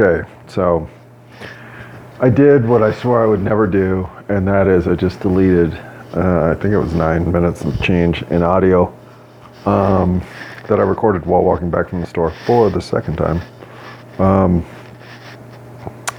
Okay, so I did what I swore I would never do, and that is I just deleted, uh, I think it was nine minutes of change in audio um, that I recorded while walking back from the store for the second time. Um,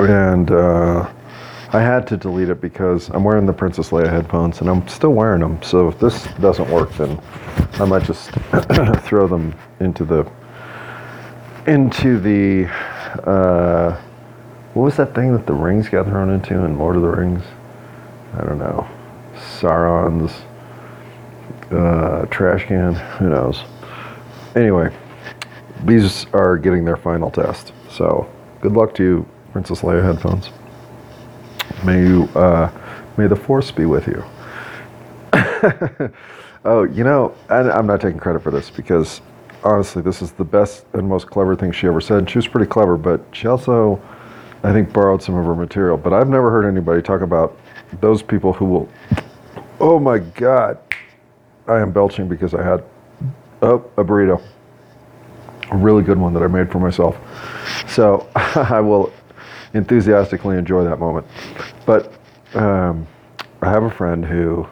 and uh, I had to delete it because I'm wearing the Princess Leia headphones and I'm still wearing them. So if this doesn't work, then I might just throw them into the into the uh, what was that thing that the rings got thrown into in Lord of the Rings? I don't know. Sauron's uh, trash can. Who knows? Anyway, these are getting their final test. So good luck to you, Princess Leia headphones. May you, uh, may the force be with you. oh, you know, I, I'm not taking credit for this because honestly, this is the best and most clever thing she ever said. She was pretty clever, but she also, I think, borrowed some of her material. But I've never heard anybody talk about those people who will. Oh my God, I am belching because I had oh, a burrito, a really good one that I made for myself. So I will enthusiastically enjoy that moment. But um, I have a friend who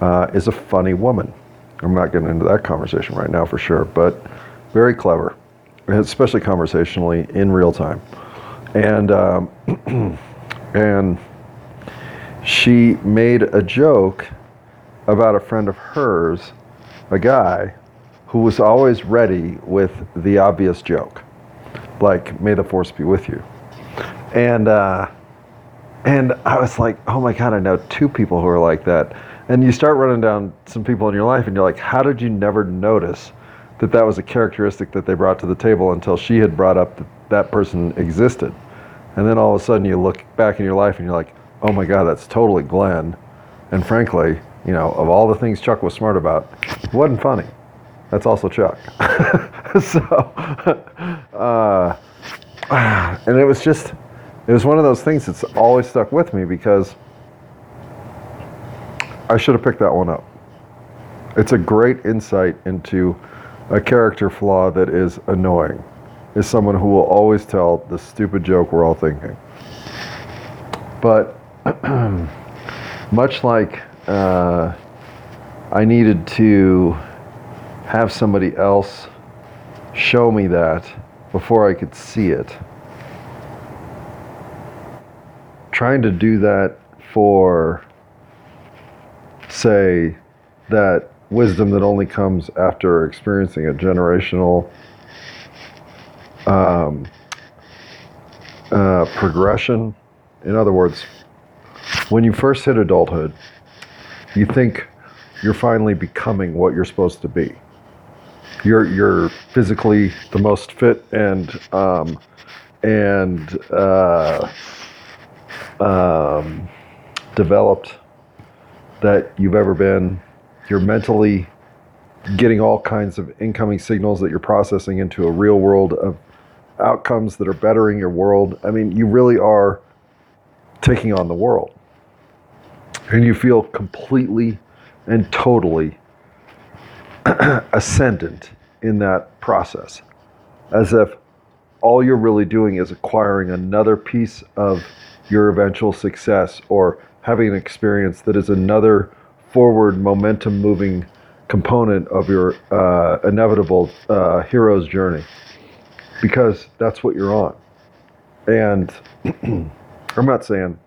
uh, is a funny woman. I'm not getting into that conversation right now for sure, but very clever, especially conversationally in real time. And um, and she made a joke about a friend of hers, a guy, who was always ready with the obvious joke, like "May the force be with you," and uh, and I was like, "Oh my god, I know two people who are like that." And you start running down some people in your life, and you're like, "How did you never notice that that was a characteristic that they brought to the table until she had brought up that that person existed?" And then all of a sudden, you look back in your life, and you're like, "Oh my god, that's totally Glenn." And frankly, you know, of all the things Chuck was smart about, it wasn't funny. That's also Chuck. so, uh, and it was just, it was one of those things that's always stuck with me because I should have picked that one up. It's a great insight into a character flaw that is annoying, is someone who will always tell the stupid joke we're all thinking. But much like uh, I needed to have somebody else show me that before I could see it. Trying to do that for, say, that wisdom that only comes after experiencing a generational um, uh, progression. In other words, when you first hit adulthood, you think you're finally becoming what you're supposed to be. You're you're physically the most fit and um, and uh, um, developed that you've ever been. You're mentally getting all kinds of incoming signals that you're processing into a real world of outcomes that are bettering your world. I mean, you really are taking on the world and you feel completely and totally ascendant in that process, as if all you're really doing is acquiring another piece of your eventual success or having an experience that is another forward momentum moving component of your uh, inevitable uh, hero's journey because that's what you're on. And I'm not saying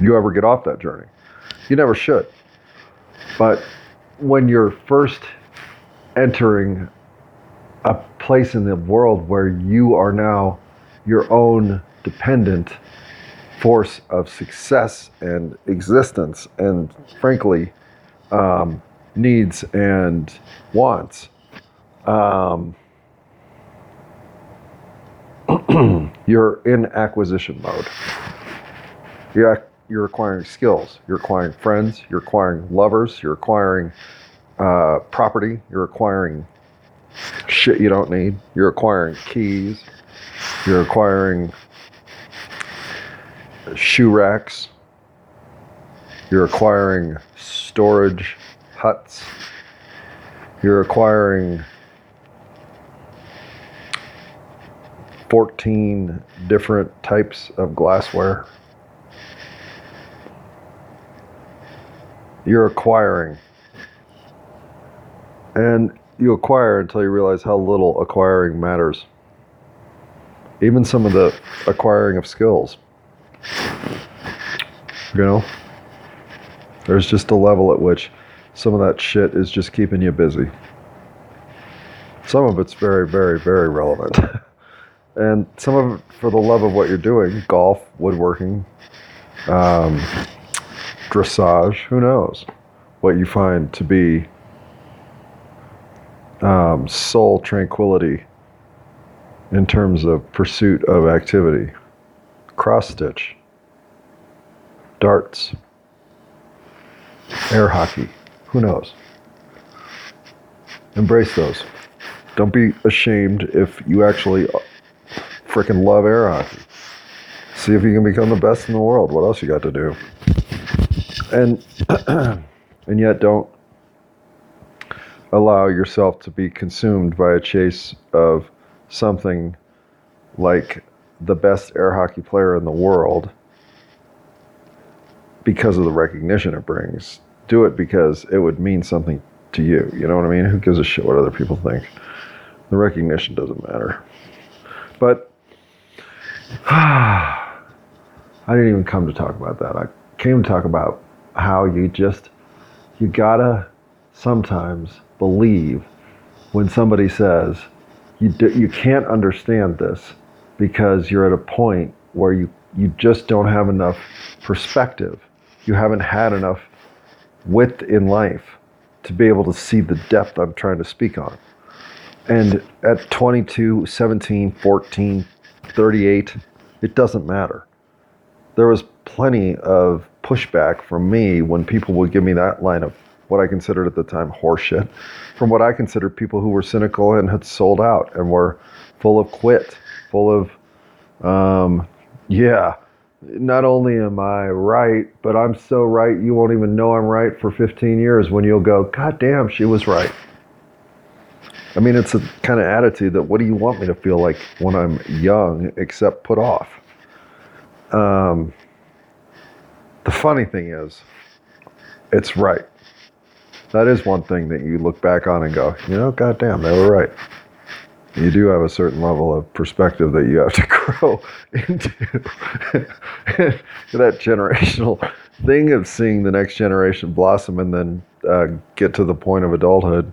you ever get off that journey. You never should. But when you're first entering a place in the world where you are now your own dependent force of success and existence, and frankly, um, needs and wants, um, you're in acquisition mode. You're you're acquiring skills, you're acquiring friends, you're acquiring lovers, you're acquiring uh, property, you're acquiring shit you don't need, you're acquiring keys, you're acquiring shoe racks, you're acquiring storage huts, you're acquiring 14 different types of glassware. You're acquiring. And you acquire until you realize how little acquiring matters. Even some of the acquiring of skills. You know? There's just a level at which some of that shit is just keeping you busy. Some of it's very, very, very relevant. and some of it for the love of what you're doing golf, woodworking, um, dressage, who knows what you find to be um, soul tranquility in terms of pursuit of activity. Cross stitch, darts, air hockey, who knows? Embrace those. Don't be ashamed if you actually freaking love air hockey. See if you can become the best in the world. What else you got to do? And and yet don't allow yourself to be consumed by a chase of something like the best air hockey player in the world because of the recognition it brings. Do it because it would mean something to you. You know what I mean? Who gives a shit what other people think? The recognition doesn't matter. But I didn't even come to talk about that. I came to talk about how you just you gotta sometimes believe when somebody says you you can't understand this because you're at a point where you you just don't have enough perspective. You haven't had enough width in life to be able to see the depth I'm trying to speak on. And at 22, 17, 14, 38, it doesn't matter. There was plenty of pushback from me when people would give me that line of what I considered at the time horseshit from what I considered people who were cynical and had sold out and were full of quit, full of, um, yeah, not only am I right, but I'm so right you won't even know I'm right for 15 years when you'll go, God damn, she was right. I mean, it's a kind of attitude that what do you want me to feel like when I'm young except put off? Um, the funny thing is, it's right. That is one thing that you look back on and go, you know, goddamn, they were right. You do have a certain level of perspective that you have to grow into. that generational thing of seeing the next generation blossom and then uh, get to the point of adulthood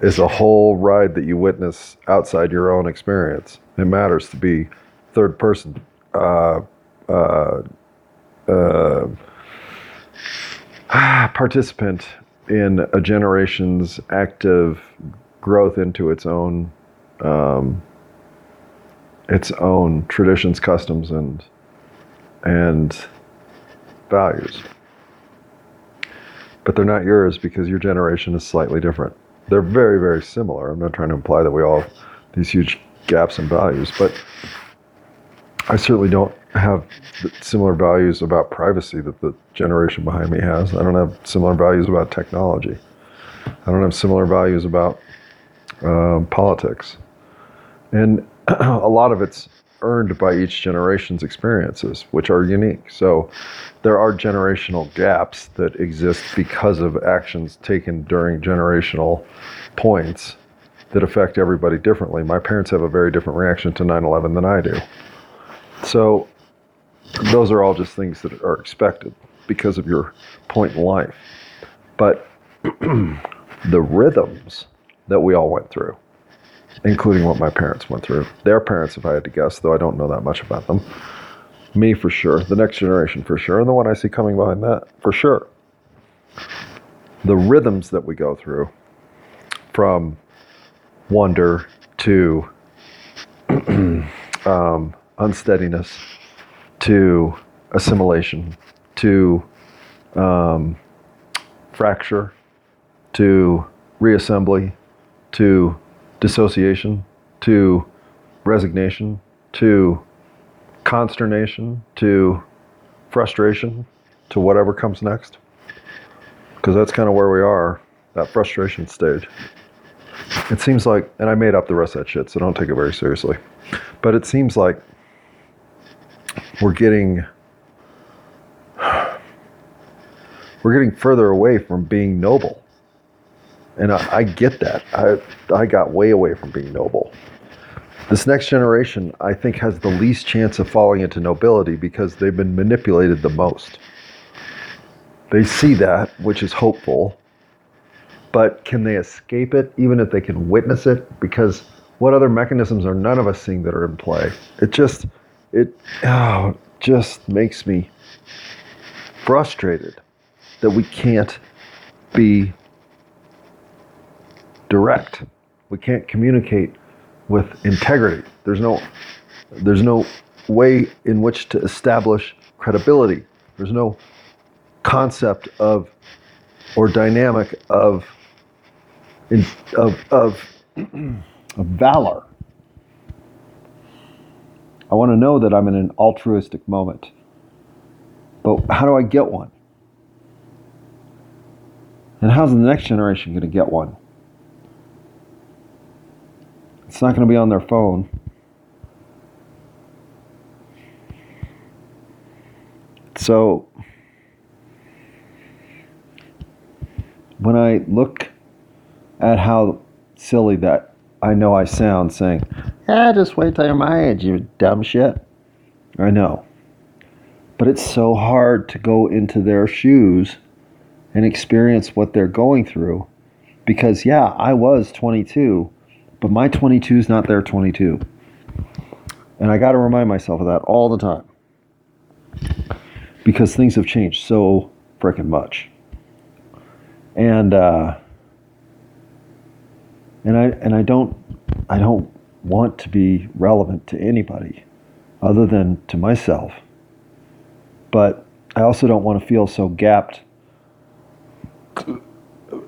is a whole ride that you witness outside your own experience. It matters to be third person. Uh, uh, uh, participant in a generation's active growth into its own um, its own traditions, customs, and and values. But they're not yours because your generation is slightly different. They're very, very similar. I'm not trying to imply that we all have these huge gaps in values, but I certainly don't have similar values about privacy that the generation behind me has. I don't have similar values about technology. I don't have similar values about um, politics. And a lot of it's earned by each generation's experiences, which are unique. So there are generational gaps that exist because of actions taken during generational points that affect everybody differently. My parents have a very different reaction to 9 11 than I do. So those are all just things that are expected because of your point in life. But the rhythms that we all went through, including what my parents went through, their parents, if I had to guess, though I don't know that much about them, me for sure, the next generation for sure, and the one I see coming behind that for sure. The rhythms that we go through from wonder to um, unsteadiness to assimilation, to um, fracture, to reassembly, to dissociation, to resignation, to consternation, to frustration, to whatever comes next. Because that's kind of where we are, that frustration stage. it seems like, and I made up the rest of that shit, so don't take it very seriously. But it seems like we're getting we're getting further away from being noble. And I, I get that. I I got way away from being noble. This next generation, I think, has the least chance of falling into nobility because they've been manipulated the most. They see that, which is hopeful, but can they escape it even if they can witness it? Because what other mechanisms are none of us seeing that are in play? It just, it oh, just makes me frustrated that we can't be direct. We can't communicate with integrity. There's no there's no way in which to establish credibility. There's no concept of or dynamic of in, of of, of valor. I want to know that I'm in an altruistic moment. But how do I get one? And how's the next generation going to get one? It's not going to be on their phone. So, when I look at how silly that I know I sound saying, ah, just wait till you're my age, you dumb shit. I know. But it's so hard to go into their shoes and experience what they're going through because, yeah, I was 22, but my 22 is not their 22. And I got to remind myself of that all the time because things have changed so freaking much. And, uh, and I and I don't I don't want to be relevant to anybody other than to myself. But I also don't want to feel so gapped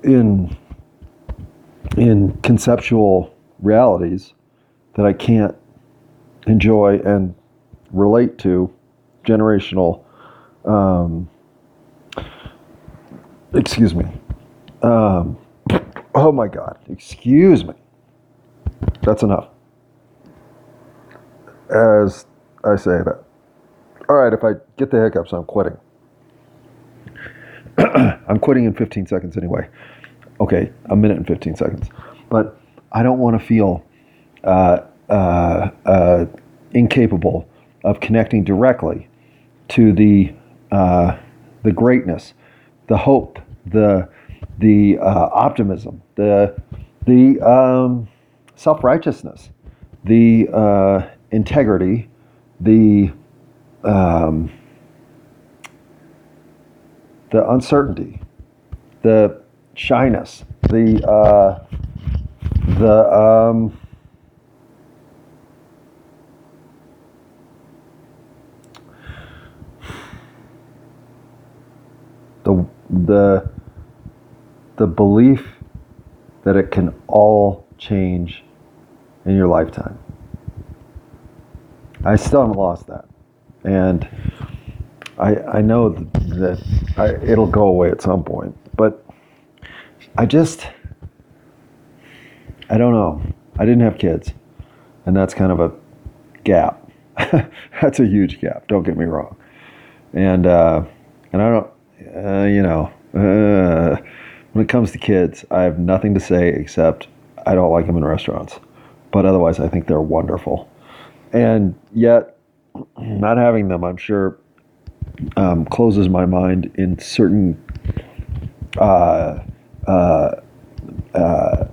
in in conceptual realities that I can't enjoy and relate to generational um, excuse me um, Oh my God. Excuse me. That's enough. As I say that. All right, if I get the hiccups, I'm quitting. I'm quitting in 15 seconds anyway. Okay, a minute and 15 seconds. But I don't want to feel uh, uh, uh, incapable of connecting directly to the uh, the greatness, the hope, the the uh, optimism, the the um, self righteousness, the uh, integrity, the um, the uncertainty, the shyness, the the um, the the the belief that it can all change in your lifetime. I still haven't lost that. And I, I know that, that I, it'll go away at some point. But I just, I don't know. I didn't have kids. And that's kind of a gap. that's a huge gap, don't get me wrong. And, uh, and I don't, uh, you know, uh, when it comes to kids, I have nothing to say except I don't like them in restaurants. But otherwise, I think they're wonderful. And yet, not having them, I'm sure, um, closes my mind in certain uh, uh, uh,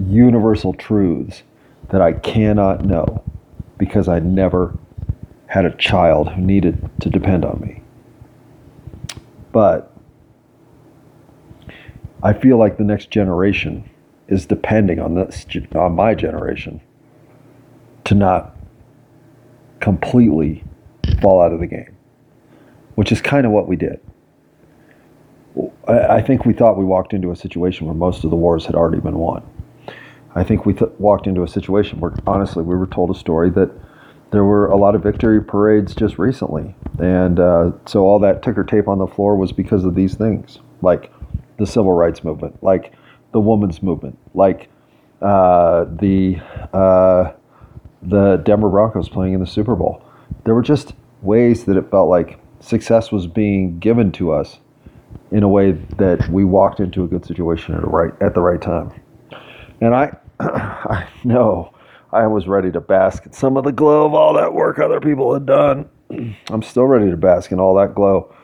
universal truths that I cannot know because I never had a child who needed to depend on me. But I feel like the next generation is depending on this on my generation to not completely fall out of the game, which is kind of what we did. I, think we thought we walked into a situation where most of the wars had already been won. I think we th- walked into a situation where, honestly, we were told a story that there were a lot of victory parades just recently, and uh, so all that ticker tape on the floor was because of these things, like the civil rights movement, like the women's movement, like uh, the uh, the Denver Broncos playing in the Super Bowl. There were just ways that it felt like success was being given to us in a way that we walked into a good situation at the right at the right time. And I I know I was ready to bask in some of the glow of all that work other people had done. I'm still ready to bask in all that glow.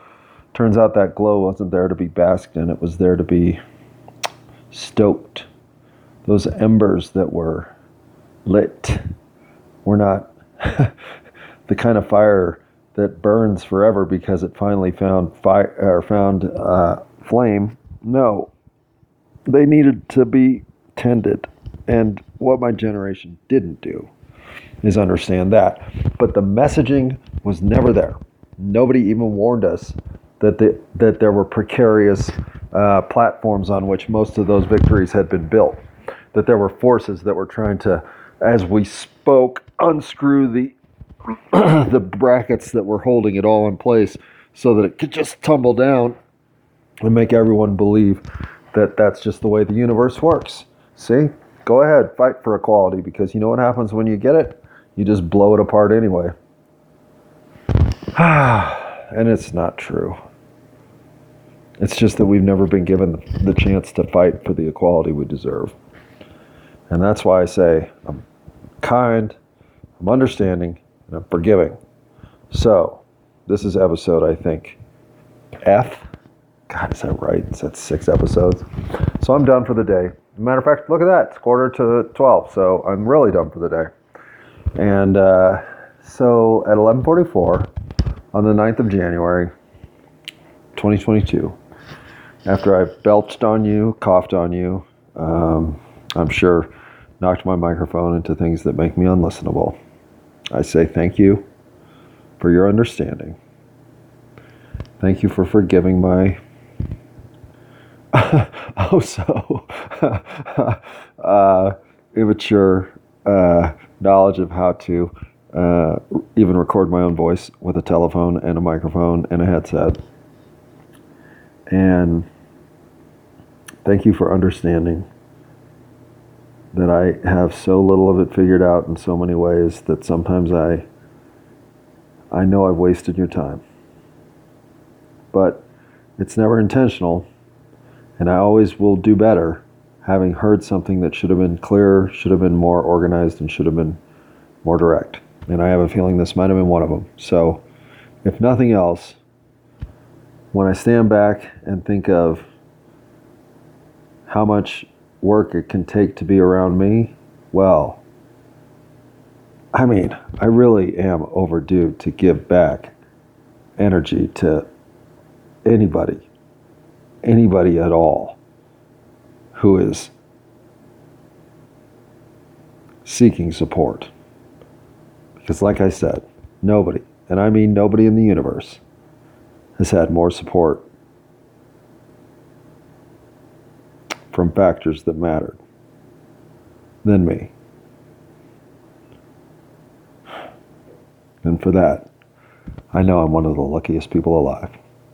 Turns out that glow wasn't there to be basked in, it was there to be stoked. Those embers that were lit were not the kind of fire that burns forever because it finally found fire or found uh, flame. No, they needed to be tended, and what my generation didn't do is understand that. But the messaging was never there. Nobody even warned us that the, that there were precarious uh, platforms on which most of those victories had been built. That there were forces that were trying to, as we spoke, unscrew the the brackets that were holding it all in place so that it could just tumble down and make everyone believe that that's just the way the universe works. See? Go ahead, fight for equality because you know what happens when you get it? You just blow it apart anyway. and it's not true. It's just that we've never been given the chance to fight for the equality we deserve. And that's why I say I'm kind, I'm understanding, and I'm forgiving. So, this is episode, I think, F. God, is that right? Is that six episodes? So I'm done for the day. Matter of fact, look at that. It's quarter to 12, so I'm really done for the day. And uh, so at 11:44 on the 9th of January, 2022, after I belched on you, coughed on you, um, I'm sure knocked my microphone into things that make me unlistenable. I say thank you for your understanding. Thank you for forgiving my oh so uh, immature uh, knowledge of how to uh, even record my own voice with a telephone and a microphone and a headset. And thank you for understanding that I have so little of it figured out in so many ways that sometimes I I know I've wasted your time. But it's never intentional, and I always will do better having heard something that should have been clearer, should have been more organized, and should have been more direct. And I have a feeling this might have been one of them. So, if nothing else, when I stand back and think of how much work it can take to be around me, well, I mean, I really am overdue to give back energy to anybody, anybody at all who is seeking support. Because, like I said, nobody, and I mean nobody in the universe, has had more support from factors that mattered than me. And for that, I know I'm one of the luckiest people alive.